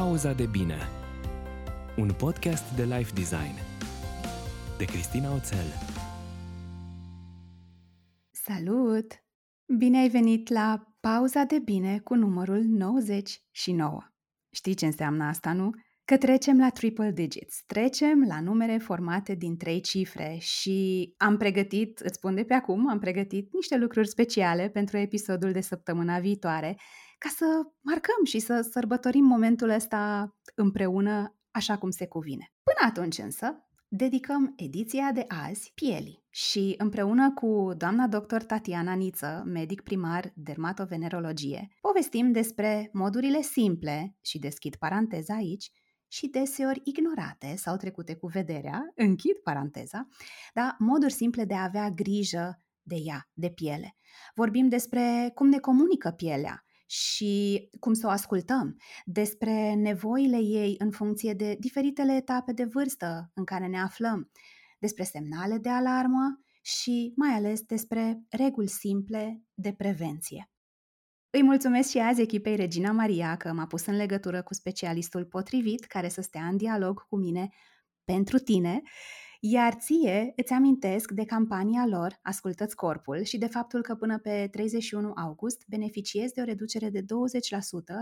Pauza de bine Un podcast de life design De Cristina Oțel Salut! Bine ai venit la Pauza de bine cu numărul 99. Știi ce înseamnă asta, nu? Că trecem la triple digits, trecem la numere formate din trei cifre și am pregătit, îți spun de pe acum, am pregătit niște lucruri speciale pentru episodul de săptămâna viitoare ca să marcăm și să sărbătorim momentul ăsta împreună așa cum se cuvine. Până atunci însă, dedicăm ediția de azi pielii și împreună cu doamna doctor Tatiana Niță, medic primar dermatovenerologie, povestim despre modurile simple și deschid paranteza aici, și deseori ignorate sau trecute cu vederea, închid paranteza, dar moduri simple de a avea grijă de ea, de piele. Vorbim despre cum ne comunică pielea, și cum să o ascultăm, despre nevoile ei în funcție de diferitele etape de vârstă în care ne aflăm, despre semnale de alarmă și mai ales despre reguli simple de prevenție. Îi mulțumesc și azi echipei Regina Maria că m-a pus în legătură cu specialistul potrivit care să stea în dialog cu mine pentru tine iar ție îți amintesc de campania lor Ascultă-ți corpul și de faptul că până pe 31 august beneficiezi de o reducere de 20%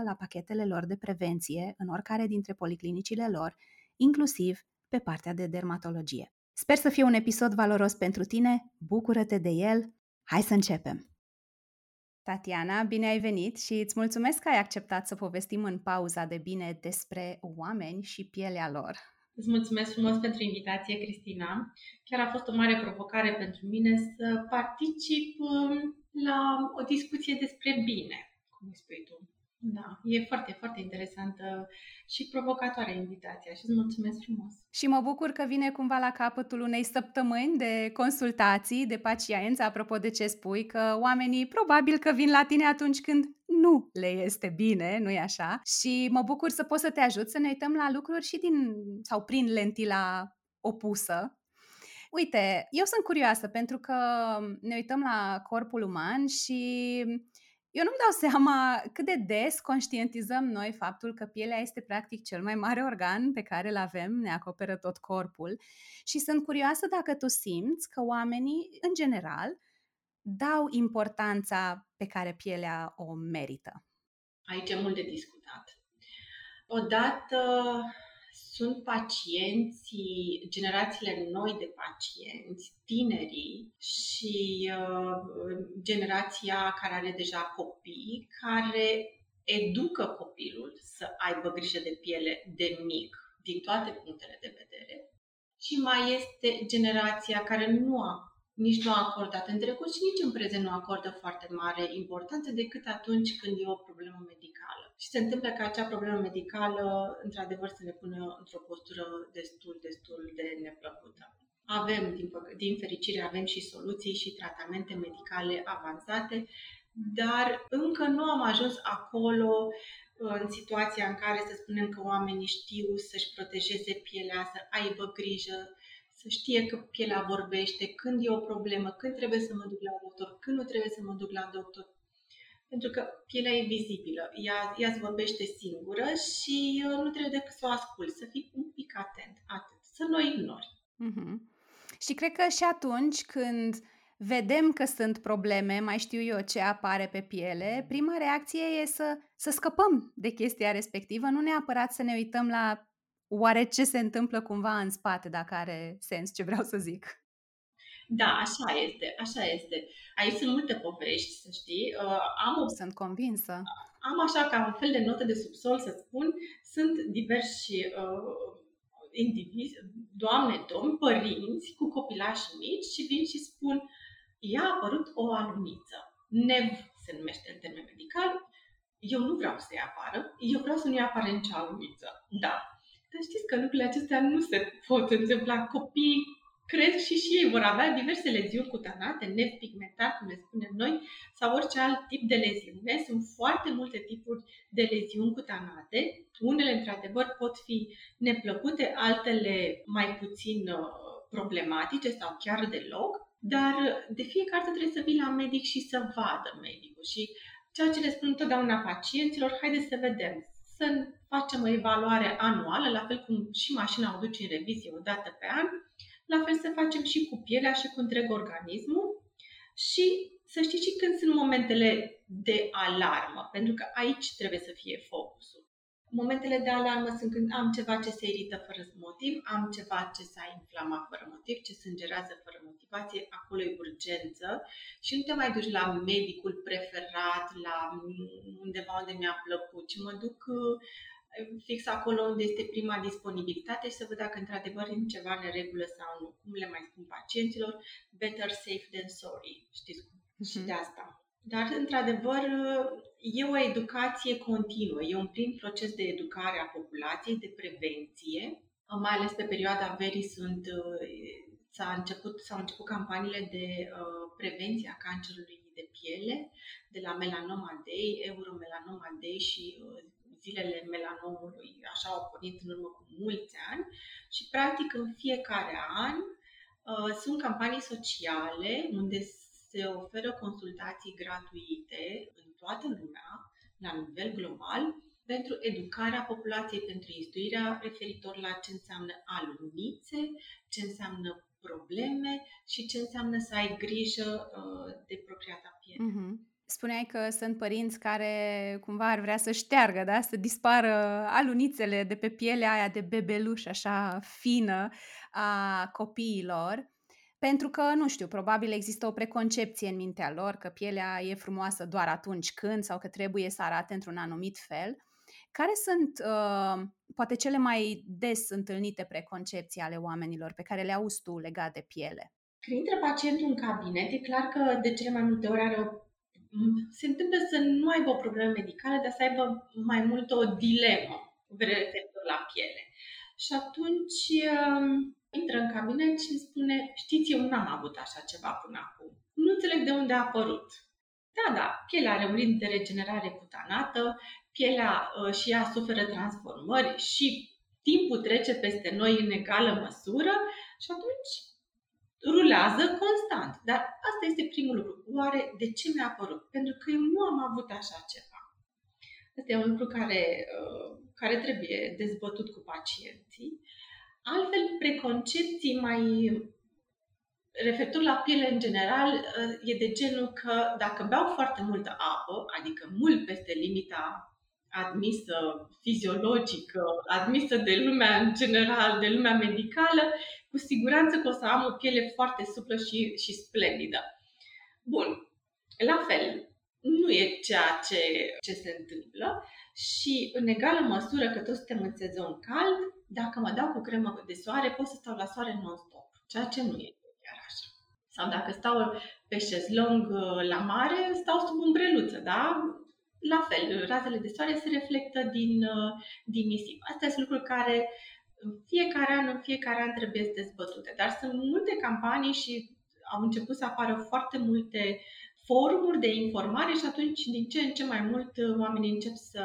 la pachetele lor de prevenție în oricare dintre policlinicile lor, inclusiv pe partea de dermatologie. Sper să fie un episod valoros pentru tine, bucură-te de el, hai să începem! Tatiana, bine ai venit și îți mulțumesc că ai acceptat să povestim în pauza de bine despre oameni și pielea lor. Îți mulțumesc frumos pentru invitație, Cristina. Chiar a fost o mare provocare pentru mine să particip um, la o discuție despre bine, cum îi spui tu. Da, e foarte, foarte interesantă și provocatoare invitația și îți mulțumesc frumos. Și mă bucur că vine cumva la capătul unei săptămâni de consultații, de pacienți, apropo de ce spui, că oamenii probabil că vin la tine atunci când nu le este bine, nu-i așa? Și mă bucur să pot să te ajut să ne uităm la lucruri și din sau prin lentila opusă, Uite, eu sunt curioasă pentru că ne uităm la corpul uman și eu nu-mi dau seama cât de des conștientizăm noi faptul că pielea este practic cel mai mare organ pe care îl avem, ne acoperă tot corpul și sunt curioasă dacă tu simți că oamenii, în general, dau importanța pe care pielea o merită. Aici e mult de discutat. Odată sunt pacienții, generațiile noi de pacienți, tinerii și uh, generația care are deja copii, care educă copilul să aibă grijă de piele de mic, din toate punctele de vedere. Și mai este generația care nu a nici nu a acordat în trecut și nici în prezent nu acordă foarte mare importanță decât atunci când e o problemă medicală. Și se întâmplă ca acea problemă medicală, într-adevăr, să ne pună într-o postură destul, destul de neplăcută. Avem, din, din fericire, avem și soluții și tratamente medicale avansate, dar încă nu am ajuns acolo în situația în care să spunem că oamenii știu să-și protejeze pielea, să aibă grijă să știe că pielea vorbește, când e o problemă, când trebuie să mă duc la doctor, când nu trebuie să mă duc la doctor. Pentru că pielea e vizibilă, ea, ea îți vorbește singură și uh, nu trebuie decât să o asculți, să fii un pic atent, atât, să nu o ignori. Mm-hmm. Și cred că și atunci când vedem că sunt probleme, mai știu eu ce apare pe piele, prima reacție e să, să scăpăm de chestia respectivă, nu neapărat să ne uităm la Oare ce se întâmplă cumva în spate, dacă are sens ce vreau să zic? Da, așa este, așa este. Aici sunt multe povești, să știi. Uh, am o... Sunt convinsă. Am așa ca un fel de notă de subsol, să spun. Sunt diversi uh, indivizi, doamne, domni, părinți cu copilași mici și vin și spun i-a apărut o aluniță. Nev se numește în termen medical. Eu nu vreau să-i apară, eu vreau să nu-i apară nicio aluniță. Da, dar știți că lucrurile acestea nu se pot întâmpla. Copiii cresc și și ei vor avea diverse leziuni cutanate, nepigmentat, cum le spunem noi, sau orice alt tip de leziune. Sunt foarte multe tipuri de leziuni cutanate. Unele, într-adevăr, pot fi neplăcute, altele mai puțin uh, problematice sau chiar deloc, dar de fiecare dată trebuie să vii la medic și să vadă medicul. Și ceea ce le spun întotdeauna pacienților, haideți să vedem, să facem o evaluare anuală, la fel cum și mașina o duce în revizie o dată pe an, la fel să facem și cu pielea și cu întreg organismul și să știți și când sunt momentele de alarmă, pentru că aici trebuie să fie focusul. Momentele de alarmă sunt când am ceva ce se irită fără motiv, am ceva ce s-a inflamat fără motiv, ce sângerează fără motivație, acolo e urgență și nu te mai duci la medicul preferat, la undeva unde mi-a plăcut, ci mă duc uh, fix acolo unde este prima disponibilitate și să văd dacă într-adevăr e ceva în regulă sau nu. Cum le mai spun pacienților, better safe than sorry. Știți cum? Uh-huh. Și de asta. Dar, într-adevăr, e o educație continuă, e un prim proces de educare a populației, de prevenție, mai ales pe perioada verii sunt, s-a început, s-au început campaniile de uh, prevenție a cancerului de piele, de la Melanoma Day, Euromelanoma Day și uh, zilele melanomului, așa au pornit în urmă cu mulți ani și practic în fiecare an uh, sunt campanii sociale unde se oferă consultații gratuite în toată lumea, la nivel global, pentru educarea populației, pentru instruirea referitor la ce înseamnă alunițe, ce înseamnă probleme și ce înseamnă să ai grijă uh, de propriata piele. Mm-hmm. Spuneai că sunt părinți care cumva ar vrea să șteargă, da? să dispară alunițele de pe pielea aia de bebeluș așa fină a copiilor. Pentru că, nu știu, probabil există o preconcepție în mintea lor că pielea e frumoasă doar atunci când sau că trebuie să arate într-un anumit fel. Care sunt, uh, poate, cele mai des întâlnite preconcepții ale oamenilor pe care le auzi tu legat de piele? Când intră pacientul în cabinet, e clar că de cele mai multe ori are o se întâmplă să nu aibă o problemă medicală, dar să aibă mai mult o dilemă referitor la piele. Și atunci um, intră în cabinet și îmi spune, știți, eu n-am avut așa ceva până acum. Nu înțeleg de unde a apărut. Da, da, pielea are un ritm de regenerare cutanată, pielea uh, și ea suferă transformări și timpul trece peste noi în egală măsură și atunci rulează constant. Dar asta este primul lucru. Oare de ce mi-a apărut? Pentru că eu nu am avut așa ceva. Asta e un lucru care, uh, care trebuie dezbătut cu pacienții. Altfel, preconcepții mai referitor la piele în general e de genul că dacă beau foarte multă apă, adică mult peste limita admisă fiziologică, admisă de lumea în general, de lumea medicală, cu siguranță că o să am o piele foarte suplă și, și splendidă. Bun, la fel, nu e ceea ce, ce se întâmplă și în egală măsură că toți suntem în sezon cald, dacă mă dau cu cremă de soare, pot să stau la soare non-stop, ceea ce nu e chiar așa. Sau dacă stau pe șezlong uh, la mare, stau sub umbreluță, da? La fel, razele de soare se reflectă din, uh, din nisip. Astea sunt lucruri care în fiecare an, în fiecare an trebuie dezbătute. Dar sunt multe campanii și au început să apară foarte multe forumuri de informare și atunci din ce în ce mai mult uh, oamenii încep să,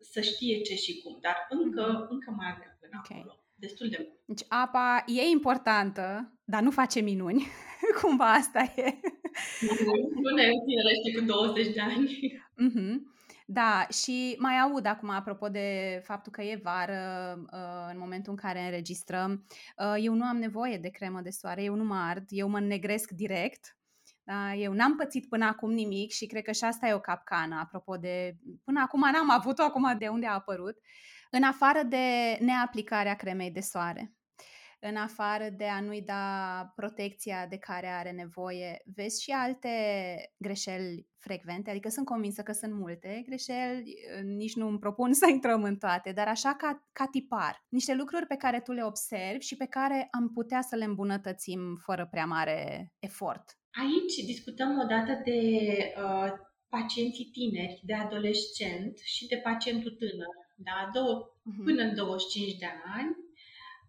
să știe ce și cum. Dar încă, mm-hmm. încă mai avem până okay. acolo. Destul de mult. Deci apa e importantă, dar nu face minuni. Cumva asta e. Nu ne întinerește cu 20 de ani. Mm-hmm. Da, și mai aud acum, apropo de faptul că e vară, uh, în momentul în care înregistrăm, uh, eu nu am nevoie de cremă de soare, eu nu mă ard, eu mă negresc direct, da? Eu n-am pățit până acum nimic și cred că și asta e o capcană, apropo de... Până acum n-am avut-o, acum de unde a apărut. În afară de neaplicarea cremei de soare, în afară de a nu-i da protecția de care are nevoie, vezi și alte greșeli frecvente, adică sunt convinsă că sunt multe greșeli, nici nu îmi propun să intrăm în toate, dar așa ca, ca tipar, niște lucruri pe care tu le observi și pe care am putea să le îmbunătățim fără prea mare efort. Aici discutăm odată de uh, pacienții tineri, de adolescent și de pacientul tânăr, da? Două, uh-huh. până în 25 de ani, uh,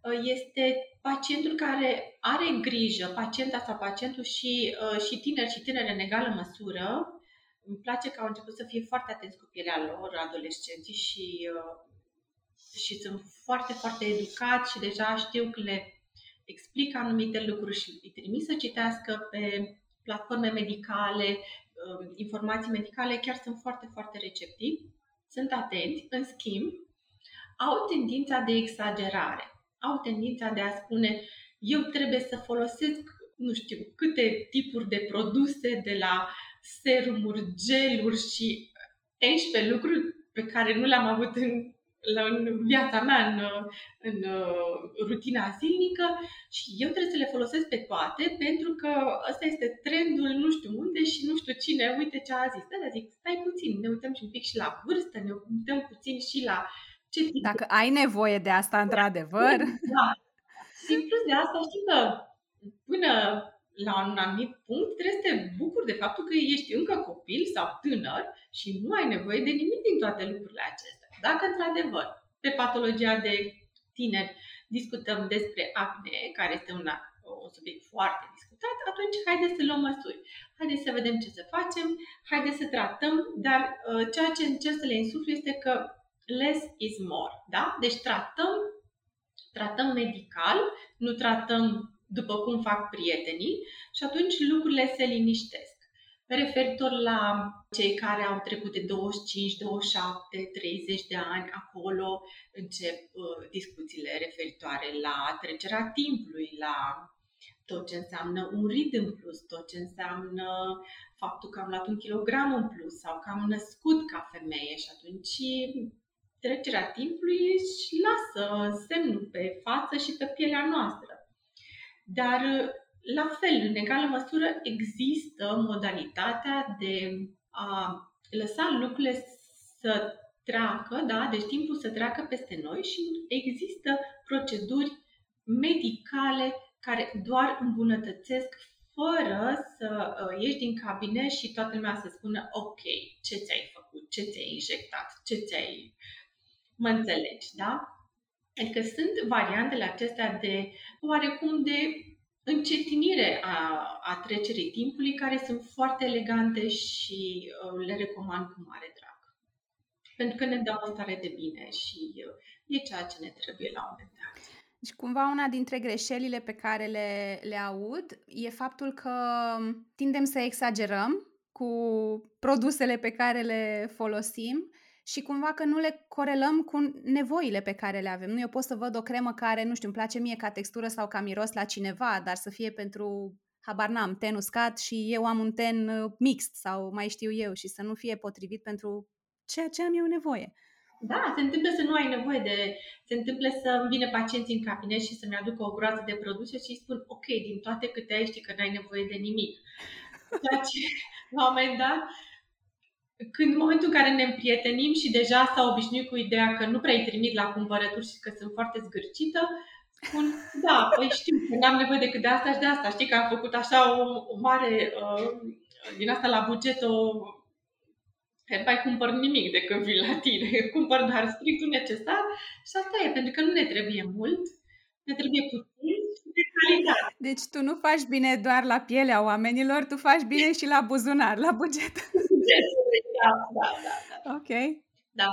este pacientul care are grijă, pacienta sau pacientul și, uh, și tineri și tineri în egală măsură. Îmi place că au început să fie foarte atenți cu pielea lor, adolescenții, și, uh, și sunt foarte, foarte educați și deja știu că le explic anumite lucruri și îi trimis să citească pe platforme medicale, um, informații medicale, chiar sunt foarte, foarte receptivi. sunt atenți, în schimb, au tendința de exagerare. Au tendința de a spune eu trebuie să folosesc nu știu câte tipuri de produse de la serumuri, geluri și 11 lucruri pe care nu le-am avut în, la, în viața mea, în, în uh, rutina zilnică și eu trebuie să le folosesc pe toate pentru că ăsta este trendul nu știu unde și nu știu cine, uite ce a zis. Da, zic, stai puțin, ne uităm și un pic și la vârstă, ne uităm puțin și la ce tip Dacă ai nevoie de asta, într-adevăr. Da. Și plus de asta știi că până la un anumit punct trebuie să te bucuri de faptul că ești încă copil sau tânăr și nu ai nevoie de nimic din toate lucrurile acestea. Dacă într-adevăr pe patologia de tineri discutăm despre acne, care este un, un subiect foarte discutat, atunci haideți să luăm măsuri. Haideți să vedem ce să facem, haideți să tratăm, dar uh, ceea ce încerc să le insuflu este că less is more. Da? Deci tratăm, tratăm medical, nu tratăm după cum fac prietenii și atunci lucrurile se liniștesc. Referitor la cei care au trecut de 25, 27, 30 de ani, acolo încep uh, discuțiile referitoare la trecerea timpului, la tot ce înseamnă un rit în plus, tot ce înseamnă faptul că am luat un kilogram în plus sau că am născut ca femeie și atunci trecerea timpului își lasă semnul pe față și pe pielea noastră. Dar, la fel, în egală măsură, există modalitatea de a lăsa lucrurile să treacă, da? deci timpul să treacă peste noi și există proceduri medicale care doar îmbunătățesc fără să uh, ieși din cabinet și toată lumea să spună ok, ce ți-ai făcut, ce ți-ai injectat, ce ți-ai... Mă înțelegi, da? Adică sunt variantele acestea de oarecum de încetinire a, a trecerii timpului, care sunt foarte elegante și uh, le recomand cu mare drag. Pentru că ne dau o stare de bine și uh, e ceea ce ne trebuie la un moment dat. Deci cumva una dintre greșelile pe care le, le aud e faptul că tindem să exagerăm cu produsele pe care le folosim și cumva că nu le corelăm cu nevoile pe care le avem. Nu eu pot să văd o cremă care, nu știu, îmi place mie ca textură sau ca miros la cineva, dar să fie pentru, habar n-am, ten uscat și eu am un ten uh, mixt sau mai știu eu și să nu fie potrivit pentru ceea ce am eu nevoie. Da, se întâmplă să nu ai nevoie de... Se întâmplă să îmi vină pacienții în cabinet și să-mi aducă o groază de produse și îi spun, ok, din toate câte ai știi că n-ai nevoie de nimic. Ceea ce, la un moment dat, când în momentul în care ne împrietenim și deja s-a obișnuit cu ideea că nu prea îi trimit la cumpărături și că sunt foarte zgârcită, spun, da, păi știu că n-am nevoie decât de asta și de asta. Știi că am făcut așa o, o mare, uh, din asta la buget, o că nu mai cumpăr nimic de când vin la tine, cumpăr doar strictul necesar și asta e, pentru că nu ne trebuie mult, ne trebuie puțin și de calitate. Deci tu nu faci bine doar la pielea oamenilor, tu faci bine și la buzunar, la buget. da, da, da, da. Ok. Da.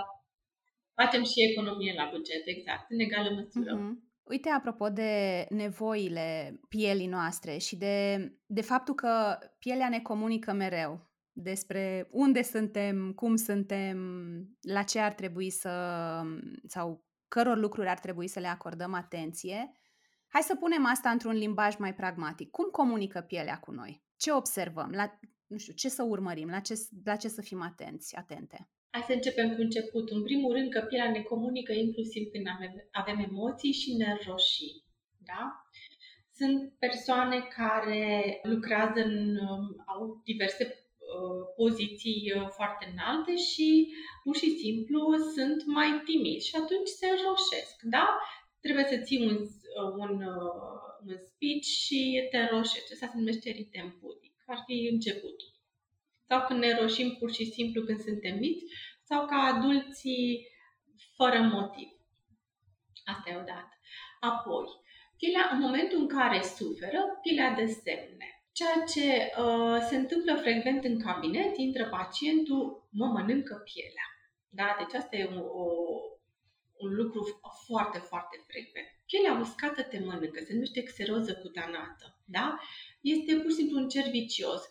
Facem și economie la buget, exact, în egală măsură. Uh-huh. Uite, apropo de nevoile pielii noastre și de, de faptul că pielea ne comunică mereu despre unde suntem, cum suntem, la ce ar trebui să, sau căror lucruri ar trebui să le acordăm atenție, hai să punem asta într-un limbaj mai pragmatic. Cum comunică pielea cu noi? Ce observăm? La, nu știu, ce să urmărim? La ce, la ce să fim atenți, atente? Hai să începem cu început. În primul rând că pielea ne comunică inclusiv când avem, avem emoții și ne roșii. Da? Sunt persoane care lucrează în, um, au diverse uh, poziții uh, foarte înalte și pur și simplu sunt mai timizi și atunci se înroșesc. Da? Trebuie să ții un, uh, un, un speech și te roșești. Asta se numește ritem pudic. Ar fi începutul sau când ne roșim pur și simplu când suntem mici, sau ca adulții fără motiv. Asta e odată. Apoi, pielea, în momentul în care suferă, pielea de semne. Ceea ce uh, se întâmplă frecvent în cabinet, intră pacientul, mă mănâncă pielea. Da? Deci asta e un, o, un lucru foarte, foarte frecvent. Pielea uscată te mănâncă, se numește xeroză cutanată. Da? Este pur și simplu un cer vicios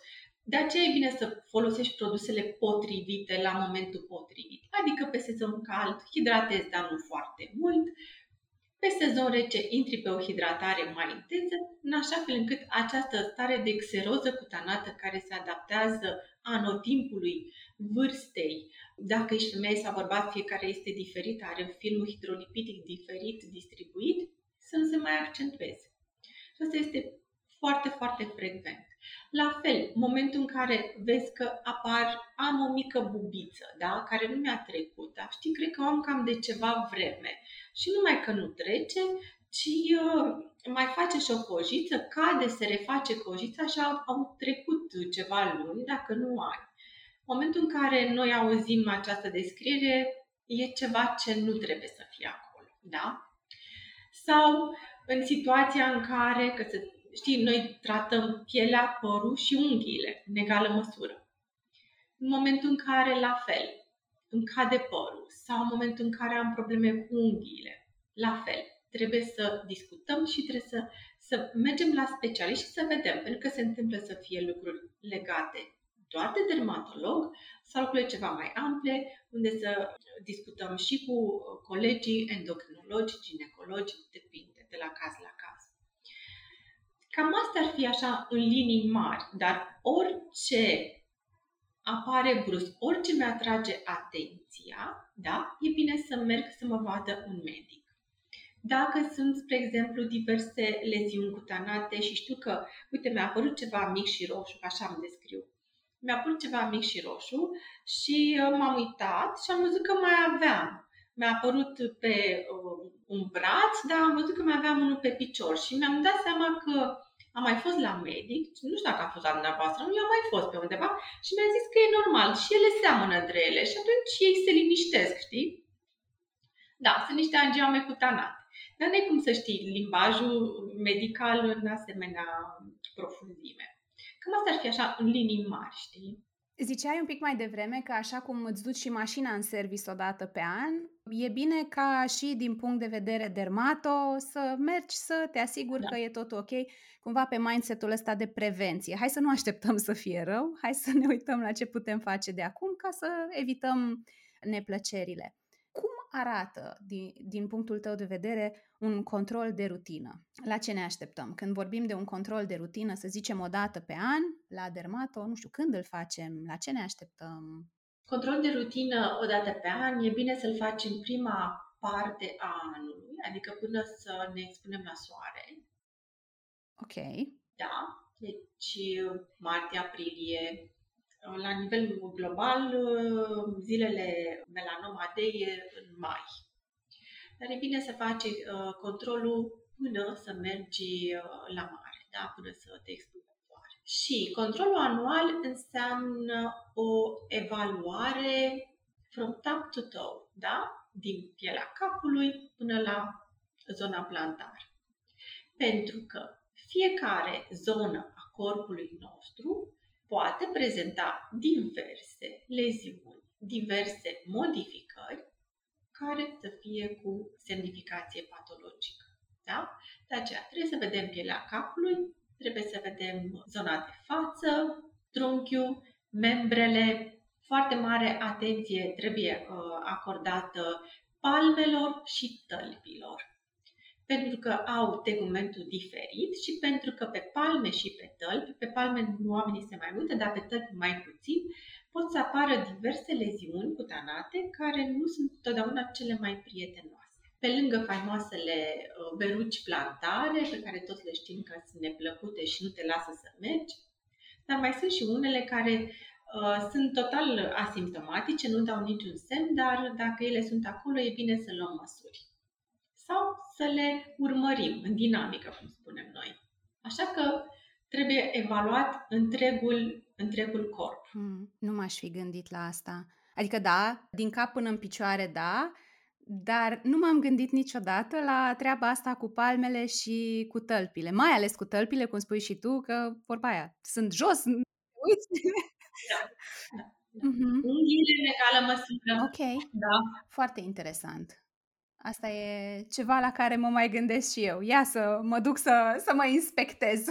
De aceea e bine să folosești produsele potrivite la momentul potrivit. Adică pe sezon cald hidratezi, dar nu foarte mult, pe sezon rece intri pe o hidratare mai intensă, în așa fel încât această stare de xeroză cutanată care se adaptează anotimpului, vârstei, dacă ești femeie sau bărbat, fiecare este diferit, are un film hidrolipidic diferit distribuit, să nu se mai accentueze. Și asta este foarte, foarte frecvent. La fel, momentul în care vezi că apar, am o mică bubiță, da, care nu mi-a trecut, dar știi, cred că am cam de ceva vreme și numai că nu trece, ci uh, mai face și o cojiță, cade, se reface cojița și au, au trecut ceva luni, dacă nu ani. Momentul în care noi auzim această descriere, e ceva ce nu trebuie să fie acolo, da? Sau în situația în care, că se știi, noi tratăm pielea, părul și unghiile în egală măsură. În momentul în care, la fel, îmi cade părul sau în momentul în care am probleme cu unghiile, la fel, trebuie să discutăm și trebuie să, să mergem la specialiști și să vedem, pentru că se întâmplă să fie lucruri legate doar de dermatolog sau lucruri ceva mai ample, unde să discutăm și cu colegii endocrinologi, ginecologi, depinde de la caz la caz. Cam asta ar fi așa în linii mari, dar orice apare brusc, orice mi atrage atenția, da, e bine să merg să mă vadă un medic. Dacă sunt, spre exemplu, diverse leziuni cutanate și știu că, uite, mi-a apărut ceva mic și roșu, așa îmi descriu, mi-a apărut ceva mic și roșu și uh, m-am uitat și am văzut că mai aveam. Mi-a apărut pe uh, un braț, dar am văzut că mai aveam unul pe picior și mi-am dat seama că am mai fost la medic, nu știu dacă a fost la dumneavoastră, nu, eu am mai fost pe undeva și mi-a zis că e normal și ele seamănă între ele și atunci ei se liniștesc, știi? Da, sunt niște angiome cutanate. Dar nu cum să știi limbajul medical în asemenea profunzime. Cam asta ar fi așa în linii mari, știi? Ziceai un pic mai devreme că așa cum îți duci și mașina în servis o dată pe an, e bine ca și din punct de vedere dermato să mergi să te asiguri da. că e tot ok, cumva pe mindset-ul ăsta de prevenție. Hai să nu așteptăm să fie rău, hai să ne uităm la ce putem face de acum ca să evităm neplăcerile arată, din, din punctul tău de vedere, un control de rutină? La ce ne așteptăm? Când vorbim de un control de rutină, să zicem o dată pe an, la dermato, nu știu când îl facem, la ce ne așteptăm? Control de rutină o dată pe an e bine să-l facem prima parte a anului, adică până să ne expunem la soare. Ok. Da, deci martie, aprilie, la nivel global, zilele melanoma day în mai. Dar e bine să faci uh, controlul până să mergi uh, la mare, da? până să te expui Și controlul anual înseamnă o evaluare from top to toe, da? din pielea capului până la zona plantară. Pentru că fiecare zonă a corpului nostru poate prezenta diverse leziuni, diverse modificări care să fie cu semnificație patologică. Da? De aceea trebuie să vedem pielea capului, trebuie să vedem zona de față, trunchiul, membrele, foarte mare atenție trebuie uh, acordată palmelor și tălpilor pentru că au tegumentul diferit și pentru că pe palme și pe tălpi, pe palme oamenii se mai multe, dar pe tălpi mai puțin, pot să apară diverse leziuni cutanate care nu sunt totdeauna cele mai prietenoase. Pe lângă faimoasele uh, beruci plantare, pe care toți le știm că sunt neplăcute și nu te lasă să mergi, dar mai sunt și unele care uh, sunt total asimptomatice, nu dau niciun semn, dar dacă ele sunt acolo, e bine să luăm măsuri sau să le urmărim în dinamică, cum spunem noi. Așa că trebuie evaluat întregul, întregul corp. Hmm, nu m-aș fi gândit la asta. Adică da, din cap până în picioare da, dar nu m-am gândit niciodată la treaba asta cu palmele și cu tălpile. Mai ales cu tălpile, cum spui și tu, că vorba aia, sunt jos, uiți. Da, da. Mm-hmm. Unghiile în egală măsură. Ok. Da. Foarte interesant. Asta e ceva la care mă mai gândesc și eu. Ia să mă duc să, să mă inspectez.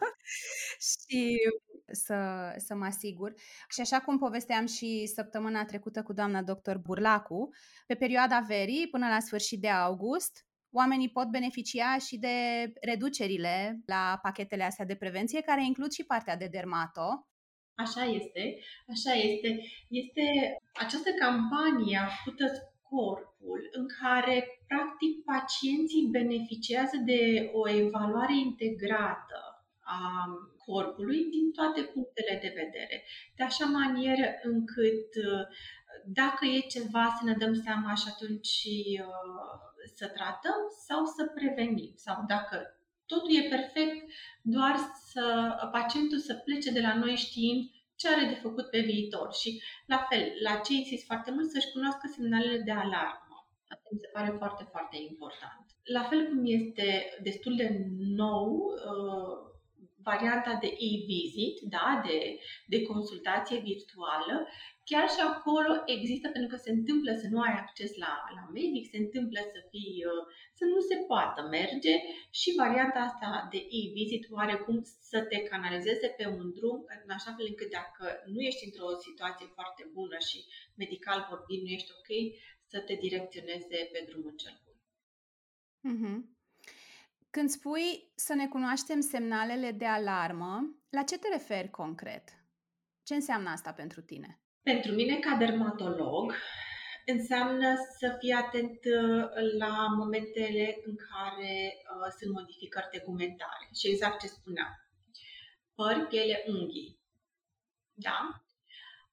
și să, să mă asigur. Și așa cum povesteam și săptămâna trecută cu doamna doctor Burlacu, pe perioada verii până la sfârșit de august, oamenii pot beneficia și de reducerile la pachetele astea de prevenție, care includ și partea de dermato. Așa este, așa este. Este această campanie a făcută corpul în care practic pacienții beneficiază de o evaluare integrată a corpului din toate punctele de vedere, de așa manieră încât dacă e ceva să ne dăm seama și atunci uh, să tratăm sau să prevenim sau dacă totul e perfect, doar să pacientul să plece de la noi știind ce are de făcut pe viitor. Și la fel, la ce insist foarte mult, să-și cunoască semnalele de alarmă. Asta mi se pare foarte, foarte important. La fel cum este destul de nou uh, varianta de e-visit, da, de, de consultație virtuală, chiar și acolo există, pentru că se întâmplă să nu ai acces la, la medic, se întâmplă să fii, uh, să nu se poată merge și varianta asta de e-visit oarecum să te canalizeze pe un drum în așa fel încât dacă nu ești într-o situație foarte bună și medical vorbind nu ești ok, să te direcționeze pe drumul cel bun. Mm-hmm. Când spui să ne cunoaștem semnalele de alarmă, la ce te referi concret? Ce înseamnă asta pentru tine? Pentru mine, ca dermatolog, înseamnă să fii atent uh, la momentele în care uh, sunt modificări tegumentare. Și exact ce spuneam. Păr, piele, unghii. Da?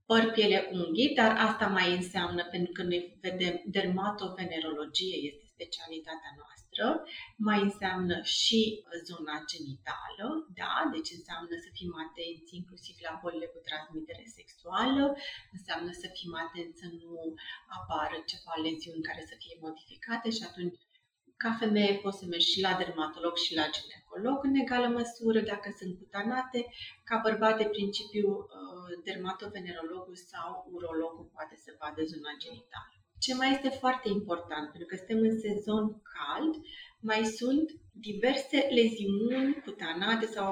Păr, piele, unghii, dar asta mai înseamnă, pentru că noi vedem dermatovenerologie, este specialitatea noastră noastră, mai înseamnă și zona genitală, da? deci înseamnă să fim atenți inclusiv la bolile cu transmitere sexuală, înseamnă să fim atenți să nu apară ceva leziuni care să fie modificate și atunci ca femeie poți să mergi și la dermatolog și la ginecolog în egală măsură dacă sunt cutanate, ca bărbat de principiu uh, dermatovenerologul sau urologul poate să vadă zona genitală. Ce mai este foarte important, pentru că suntem în sezon cald, mai sunt diverse leziuni cutanate sau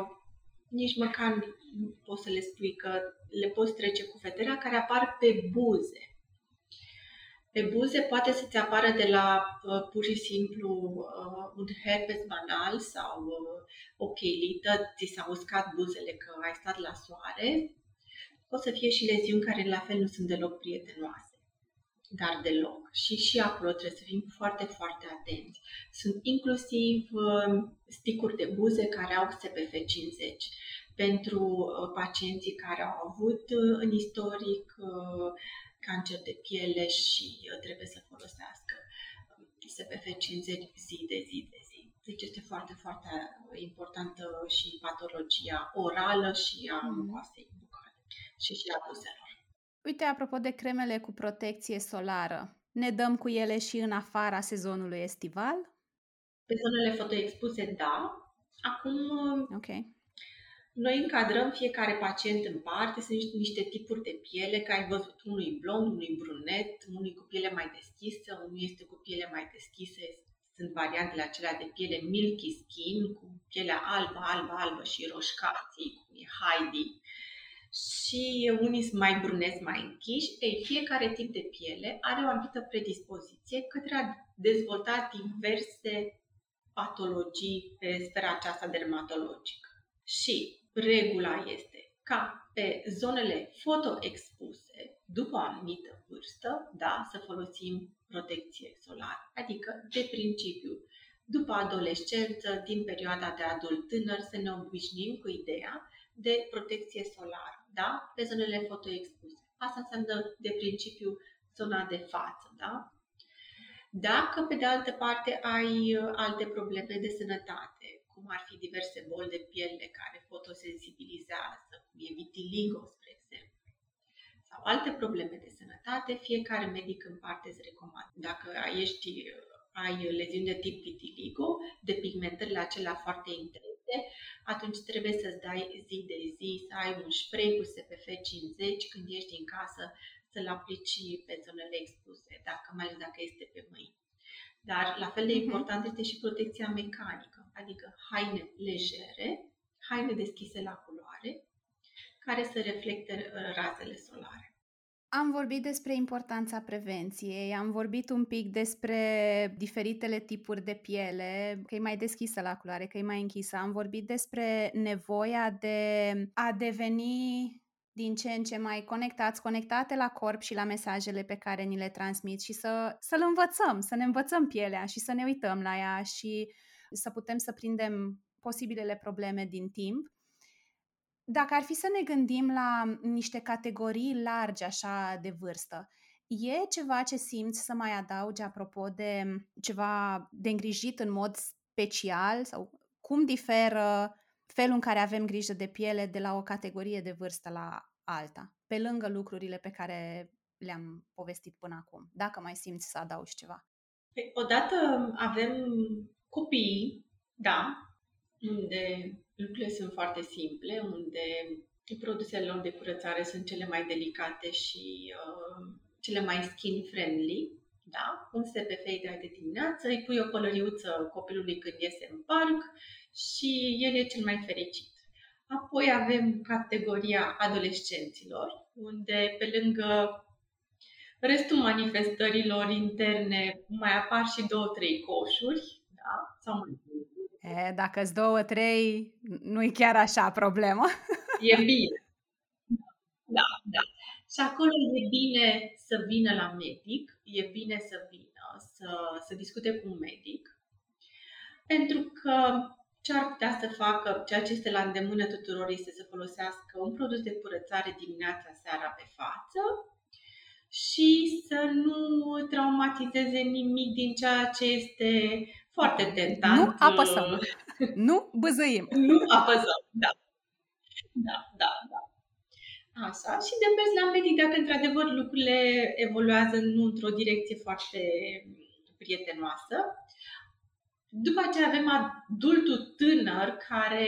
nici măcar nu poți să le spui că le poți trece cu vederea, care apar pe buze. Pe buze poate să-ți apară de la uh, pur și simplu uh, un herpes banal sau uh, o cheilită, ți s-a uscat buzele că ai stat la soare. Pot să fie și leziuni care la fel nu sunt deloc prietenoase dar deloc. Și și acolo trebuie să fim foarte, foarte atenți. Sunt inclusiv uh, sticuri de buze care au SPF50 pentru uh, pacienții care au avut uh, în istoric cancer de piele și trebuie să folosească SPF50 zi de zi de zi. Deci este foarte, foarte importantă și patologia orală și a mhm. mucoasei bucale și și a buzelor. Uite, apropo de cremele cu protecție solară, ne dăm cu ele și în afara sezonului estival? Pe zonele fotoexpuse, da. Acum, okay. noi încadrăm fiecare pacient în parte, sunt niște, niște tipuri de piele, că ai văzut unui blond, unui brunet, unui cu piele mai deschisă, unul este cu piele mai deschisă, sunt variantele acelea de piele milky skin, cu pielea albă, albă, albă și roșcații, cum e Heidi și unii sunt mai bruneți, mai închiși. Ei, fiecare tip de piele are o anumită predispoziție către a dezvolta diverse patologii pe sfera aceasta dermatologică. Și regula este ca pe zonele fotoexpuse, după o anumită vârstă, da, să folosim protecție solară. Adică, de principiu, după adolescență, din perioada de adult tânăr, să ne obișnim cu ideea de protecție solară da? pe zonele fotoexpuse. Asta înseamnă de principiu zona de față. Da? Dacă, pe de altă parte, ai uh, alte probleme de sănătate, cum ar fi diverse boli de piele care fotosensibilizează, cum e vitiligo, spre exemplu, sau alte probleme de sănătate, fiecare medic în parte îți recomandă. Dacă ești, uh, ai leziuni de tip vitiligo, de pigmentările acelea foarte intense, atunci trebuie să-ți dai zi de zi, să ai un spray cu SPF 50 când ești în casă, să-l aplici pe zonele expuse, dacă, mai ales dacă este pe mâini. Dar la fel de mhm. important este și protecția mecanică, adică haine legere, haine deschise la culoare, care să reflecte razele solare. Am vorbit despre importanța prevenției, am vorbit un pic despre diferitele tipuri de piele, că e mai deschisă la culoare, că e mai închisă. Am vorbit despre nevoia de a deveni din ce în ce mai conectați, conectate la corp și la mesajele pe care ni le transmit și să, să-l învățăm, să ne învățăm pielea și să ne uităm la ea și să putem să prindem posibilele probleme din timp. Dacă ar fi să ne gândim la niște categorii largi așa de vârstă, e ceva ce simți să mai adaugi apropo de ceva de îngrijit în mod special sau cum diferă felul în care avem grijă de piele de la o categorie de vârstă la alta, pe lângă lucrurile pe care le-am povestit până acum, dacă mai simți să adaugi ceva. Păi, odată avem copii, da, unde lucrurile sunt foarte simple, unde produsele lor de curățare sunt cele mai delicate și uh, cele mai skin-friendly. Da? Un SPF ideal de dimineață, îi pui o pălăriuță copilului când iese în parc și el e cel mai fericit. Apoi avem categoria adolescenților, unde pe lângă restul manifestărilor interne mai apar și două, trei coșuri, da? sau mai E, dacă îți două, trei, nu e chiar așa problemă. E bine. Da, da. Și acolo e bine să vină la medic, e bine să vină, să, să discute cu un medic, pentru că ce ar putea să facă, ceea ce este la îndemână tuturor este să folosească un produs de curățare dimineața, seara pe față și să nu traumatizeze nimic din ceea ce este foarte tentant. Nu apăsăm. nu băzăim. nu apăsăm, da. Da, da, da. Așa, și de mers la medic dacă într-adevăr lucrurile evoluează nu într-o direcție foarte prietenoasă. După aceea avem adultul tânăr care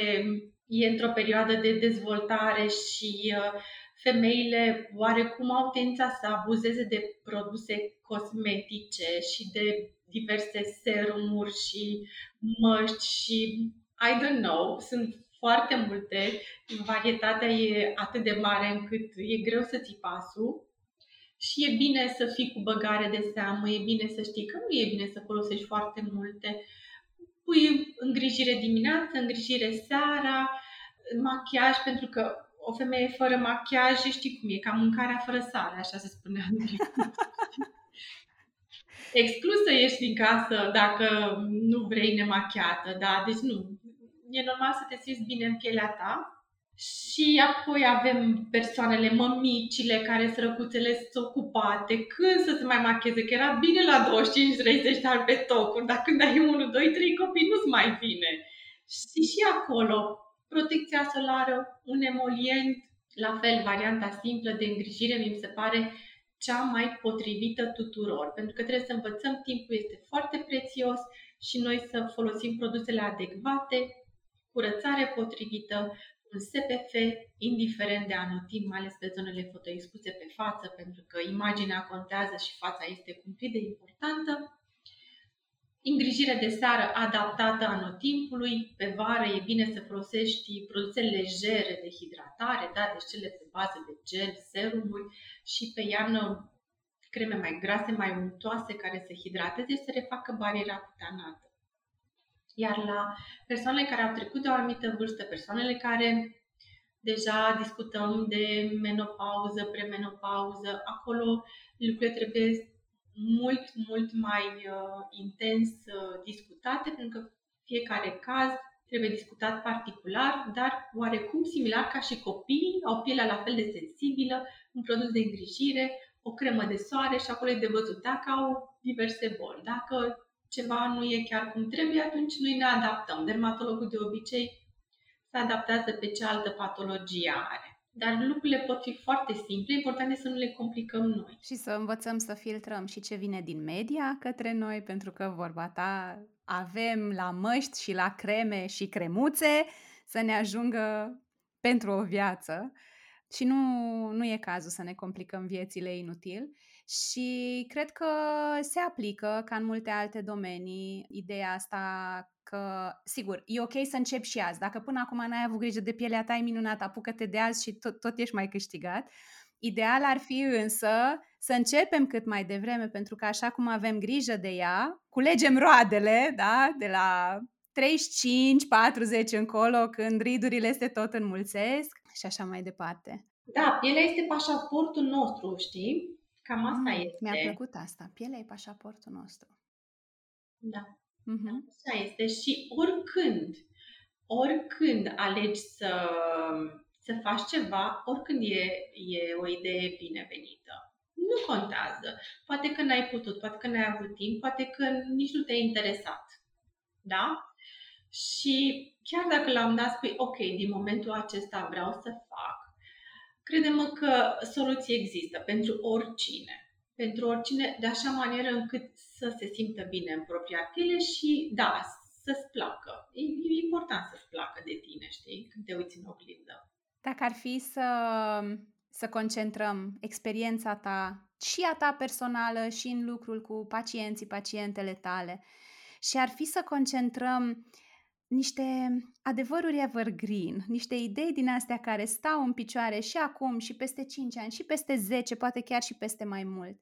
e într-o perioadă de dezvoltare și uh, femeile oarecum au tendința să abuzeze de produse cosmetice și de diverse serumuri și măști și I don't know, sunt foarte multe, varietatea e atât de mare încât e greu să ții pasul. Și e bine să fii cu băgare de seamă, e bine să știi că nu e bine să folosești foarte multe. Pui îngrijire dimineața, îngrijire seara, machiaj, pentru că o femeie fără machiaj, știi cum e, ca mâncarea fără sare, așa se spunea în Exclus să ieși din casă dacă nu vrei nemachiată, da? Deci nu. E normal să te simți bine în pielea ta și apoi avem persoanele mămicile care sărăcuțele sunt ocupate, când să se mai macheze, că era bine la 25-30 de ani pe tocuri, dar când ai 1, 2, 3 copii nu-ți mai vine. Și și acolo, protecția solară, un emolient, la fel, varianta simplă de îngrijire mi se pare cea mai potrivită tuturor, pentru că trebuie să învățăm, timpul este foarte prețios și noi să folosim produsele adecvate, curățare potrivită, un SPF, indiferent de anotimp, mai ales pe zonele fotoexpuse pe față, pentru că imaginea contează și fața este cumplit de importantă. Îngrijire de seară adaptată anotimpului. Pe vară e bine să folosești produse legere de hidratare, da? deci cele pe bază de gel, serumuri și pe iarnă creme mai grase, mai untoase care să hidrateze, să refacă bariera cutanată. Iar la persoanele care au trecut de o anumită vârstă, persoanele care deja discutăm de menopauză, premenopauză, acolo lucrurile trebuie mult, mult mai uh, intens uh, discutate, pentru că fiecare caz trebuie discutat particular, dar oarecum similar ca și copiii, au pielea la fel de sensibilă, un produs de îngrijire, o cremă de soare și acolo e de văzut dacă au diverse boli. Dacă ceva nu e chiar cum trebuie, atunci noi ne adaptăm. Dermatologul de obicei se adaptează pe ce altă patologie are. Dar lucrurile pot fi foarte simple, important este să nu le complicăm noi. Și să învățăm să filtrăm și ce vine din media către noi, pentru că vorba ta avem la măști și la creme și cremuțe să ne ajungă pentru o viață și nu, nu e cazul să ne complicăm viețile inutil. Și cred că se aplică, ca în multe alte domenii, ideea asta că, sigur, e ok să începi și azi. Dacă până acum n-ai avut grijă de pielea ta, e minunat, apucă-te de azi și tot, tot ești mai câștigat. Ideal ar fi însă să începem cât mai devreme, pentru că așa cum avem grijă de ea, culegem roadele, da, de la 35, 40 încolo, când ridurile se tot înmulțesc și așa mai departe. Da, pielea este pașaportul nostru, știi? Cam asta mm, este. Mi-a plăcut asta. Pielea e pașaportul nostru. Da. Mm-hmm. Așa este. Și oricând, oricând alegi să, să faci ceva, oricând e, e o idee binevenită. Nu contează. Poate că n-ai putut, poate că n-ai avut timp, poate că nici nu te-a interesat. Da? Și chiar dacă la un dat spui, ok, din momentul acesta vreau să fac, credem că soluții există pentru oricine. Pentru oricine, de așa manieră încât să se simtă bine în propria piele și, da, să-ți placă. E, e important să-ți placă de tine, știi, când te uiți în oglindă. Dacă ar fi să, să concentrăm experiența ta și a ta personală și în lucrul cu pacienții, pacientele tale și ar fi să concentrăm niște adevăruri evergreen, niște idei din astea care stau în picioare și acum și peste 5 ani și peste 10, poate chiar și peste mai mult,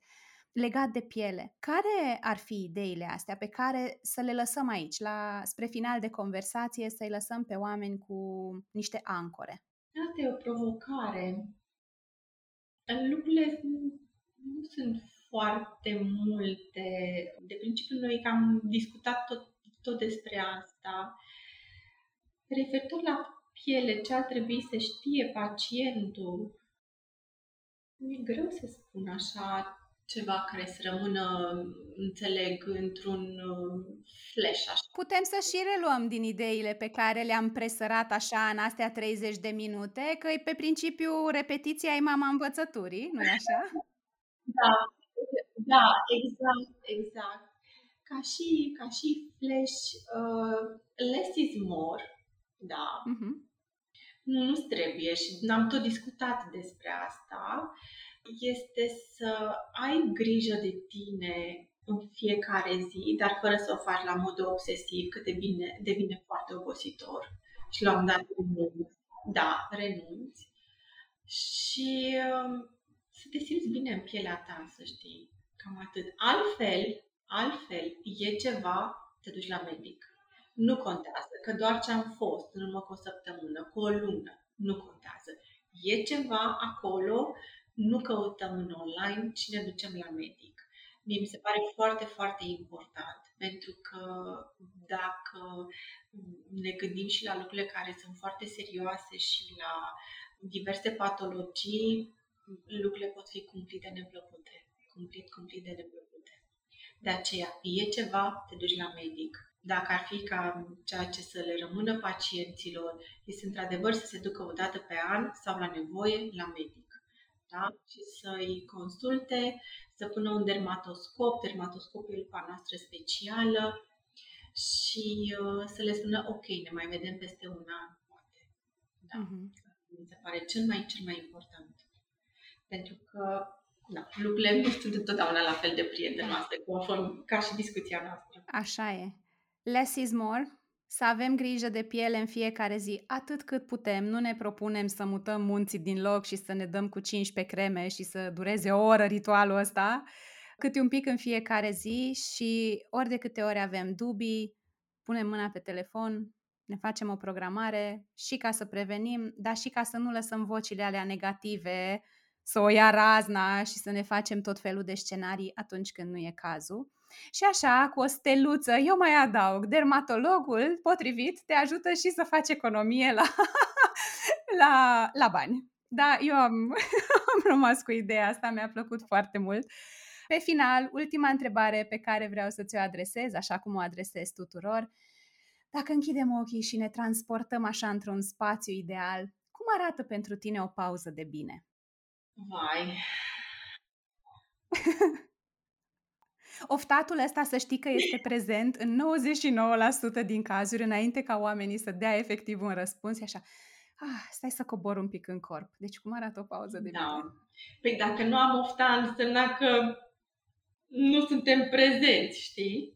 legat de piele. Care ar fi ideile astea pe care să le lăsăm aici, la, spre final de conversație, să-i lăsăm pe oameni cu niște ancore? Asta e o provocare. Lucrurile nu sunt foarte multe. De principiu, noi am discutat tot, tot despre asta Referitor la piele, ce ar trebui să știe pacientul, e greu să spun așa ceva care să rămână, înțeleg, într-un uh, flash. Așa. Putem să și reluăm din ideile pe care le-am presărat așa în astea 30 de minute, că e pe principiu repetiția e mama învățăturii, nu-i așa? Da, da, exact, exact. Ca și, ca și flash, uh, less is more da. Uh-huh. Nu, nu trebuie și n-am tot discutat despre asta. Este să ai grijă de tine în fiecare zi, dar fără să o faci la modul obsesiv, că devine, devine foarte obositor. Și la un dat renunți. Da, renunți. Și uh, să te simți bine în pielea ta, să știi. Cam atât. Altfel, altfel, e ceva, te duci la medic. Nu contează, că doar ce am fost în urmă cu o săptămână, cu o lună, nu contează. E ceva acolo, nu căutăm în online, ci ne ducem la medic. Mie mi se pare foarte, foarte important, pentru că dacă ne gândim și la lucrurile care sunt foarte serioase și la diverse patologii, lucrurile pot fi cumplite neplăcute. Cumplit, cumplit de neplăcute. De aceea, e ceva, te duci la medic dacă ar fi ca ceea ce să le rămână pacienților, este într-adevăr să se ducă o dată pe an sau la nevoie la medic. Da? Și să-i consulte, să pună un dermatoscop, dermatoscopul e lupa noastră specială și uh, să le spună, ok, ne mai vedem peste un an, poate. Da? Uh-huh. Mi se pare cel mai, cel mai important. Pentru că da, lucrurile nu sunt întotdeauna la fel de prietenoase, conform ca și discuția noastră. Așa e. Less is more, să avem grijă de piele în fiecare zi, atât cât putem. Nu ne propunem să mutăm munții din loc și să ne dăm cu 15 creme și să dureze o oră ritualul ăsta, câte un pic în fiecare zi și ori de câte ori avem dubii, punem mâna pe telefon, ne facem o programare și ca să prevenim, dar și ca să nu lăsăm vocile alea negative să o ia razna și să ne facem tot felul de scenarii atunci când nu e cazul. Și așa, cu o steluță, eu mai adaug, dermatologul potrivit te ajută și să faci economie la, la, la bani. Da, eu am, am rămas cu ideea asta, mi-a plăcut foarte mult. Pe final, ultima întrebare pe care vreau să ți-o adresez, așa cum o adresez tuturor, dacă închidem ochii și ne transportăm așa într-un spațiu ideal, cum arată pentru tine o pauză de bine? Vai, Oftatul ăsta să știi că este prezent în 99% din cazuri înainte ca oamenii să dea efectiv un răspuns așa ah, stai să cobor un pic în corp. Deci cum arată o pauză de da. bine? Păi dacă nu am ofta, însemna că nu suntem prezenți, știi?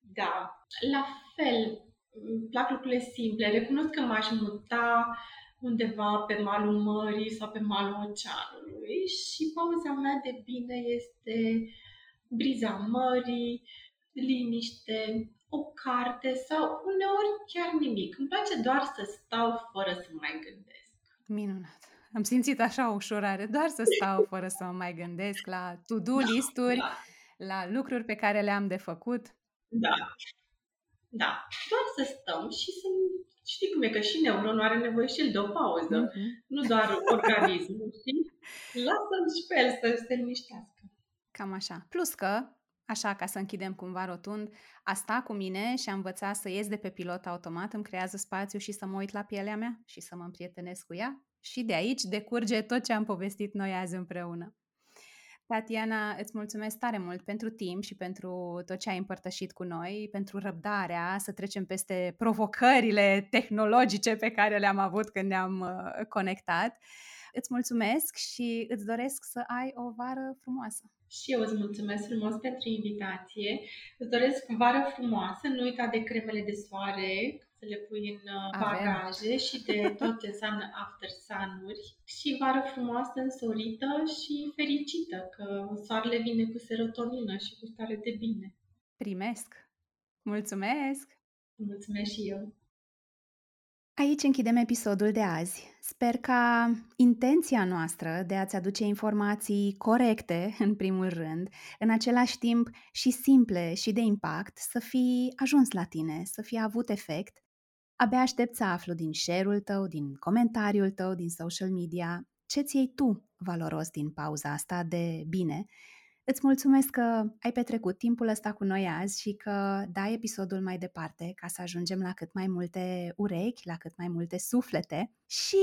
Da. La fel, îmi plac lucrurile simple. Recunosc că m-aș muta undeva pe malul mării sau pe malul oceanului și pauza mea de bine este briza mării, liniște, o carte sau uneori chiar nimic. Îmi place doar să stau fără să mai gândesc. Minunat. Am simțit așa o ușurare, doar să stau fără să mă mai gândesc la to-do da, listuri, da. la lucruri pe care le-am de făcut. Da. Da. Doar să stăm și să știi cum e că și neuronul are nevoie și el de o pauză, mm-hmm. nu doar organismul, știi? Lasă-l și pe el să se liniștească. Cam așa. Plus că Așa, ca să închidem cumva rotund, a sta cu mine și a învăța să ies de pe pilot automat îmi creează spațiu și să mă uit la pielea mea și să mă împrietenesc cu ea. Și de aici decurge tot ce am povestit noi azi împreună. Tatiana, îți mulțumesc tare mult pentru timp și pentru tot ce ai împărtășit cu noi, pentru răbdarea să trecem peste provocările tehnologice pe care le-am avut când ne-am uh, conectat. Îți mulțumesc și îți doresc să ai o vară frumoasă. Și eu îți mulțumesc frumos pentru invitație. Îți doresc vară frumoasă, nu uita de cremele de soare, să le pui în uh, bagaje și de tot ce înseamnă after sun-uri. Și vară frumoasă, însorită și fericită, că soarele vine cu serotonină și cu stare de bine. Primesc! Mulțumesc! Mulțumesc și eu! Aici închidem episodul de azi. Sper ca intenția noastră de a-ți aduce informații corecte, în primul rând, în același timp și simple și de impact, să fi ajuns la tine, să fie avut efect. Abia aștept să aflu din share-ul tău, din comentariul tău, din social media, ce ți iei tu valoros din pauza asta de bine Îți mulțumesc că ai petrecut timpul ăsta cu noi azi și că dai episodul mai departe ca să ajungem la cât mai multe urechi, la cât mai multe suflete. Și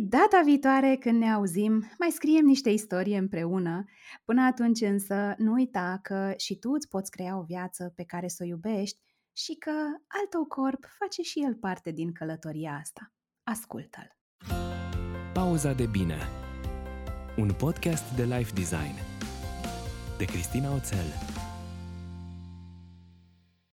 data viitoare când ne auzim, mai scriem niște istorie împreună. Până atunci însă, nu uita că și tu îți poți crea o viață pe care să o iubești și că al tău corp face și el parte din călătoria asta. Ascultă-l! Pauza de bine Un podcast de life design de Cristina Oțel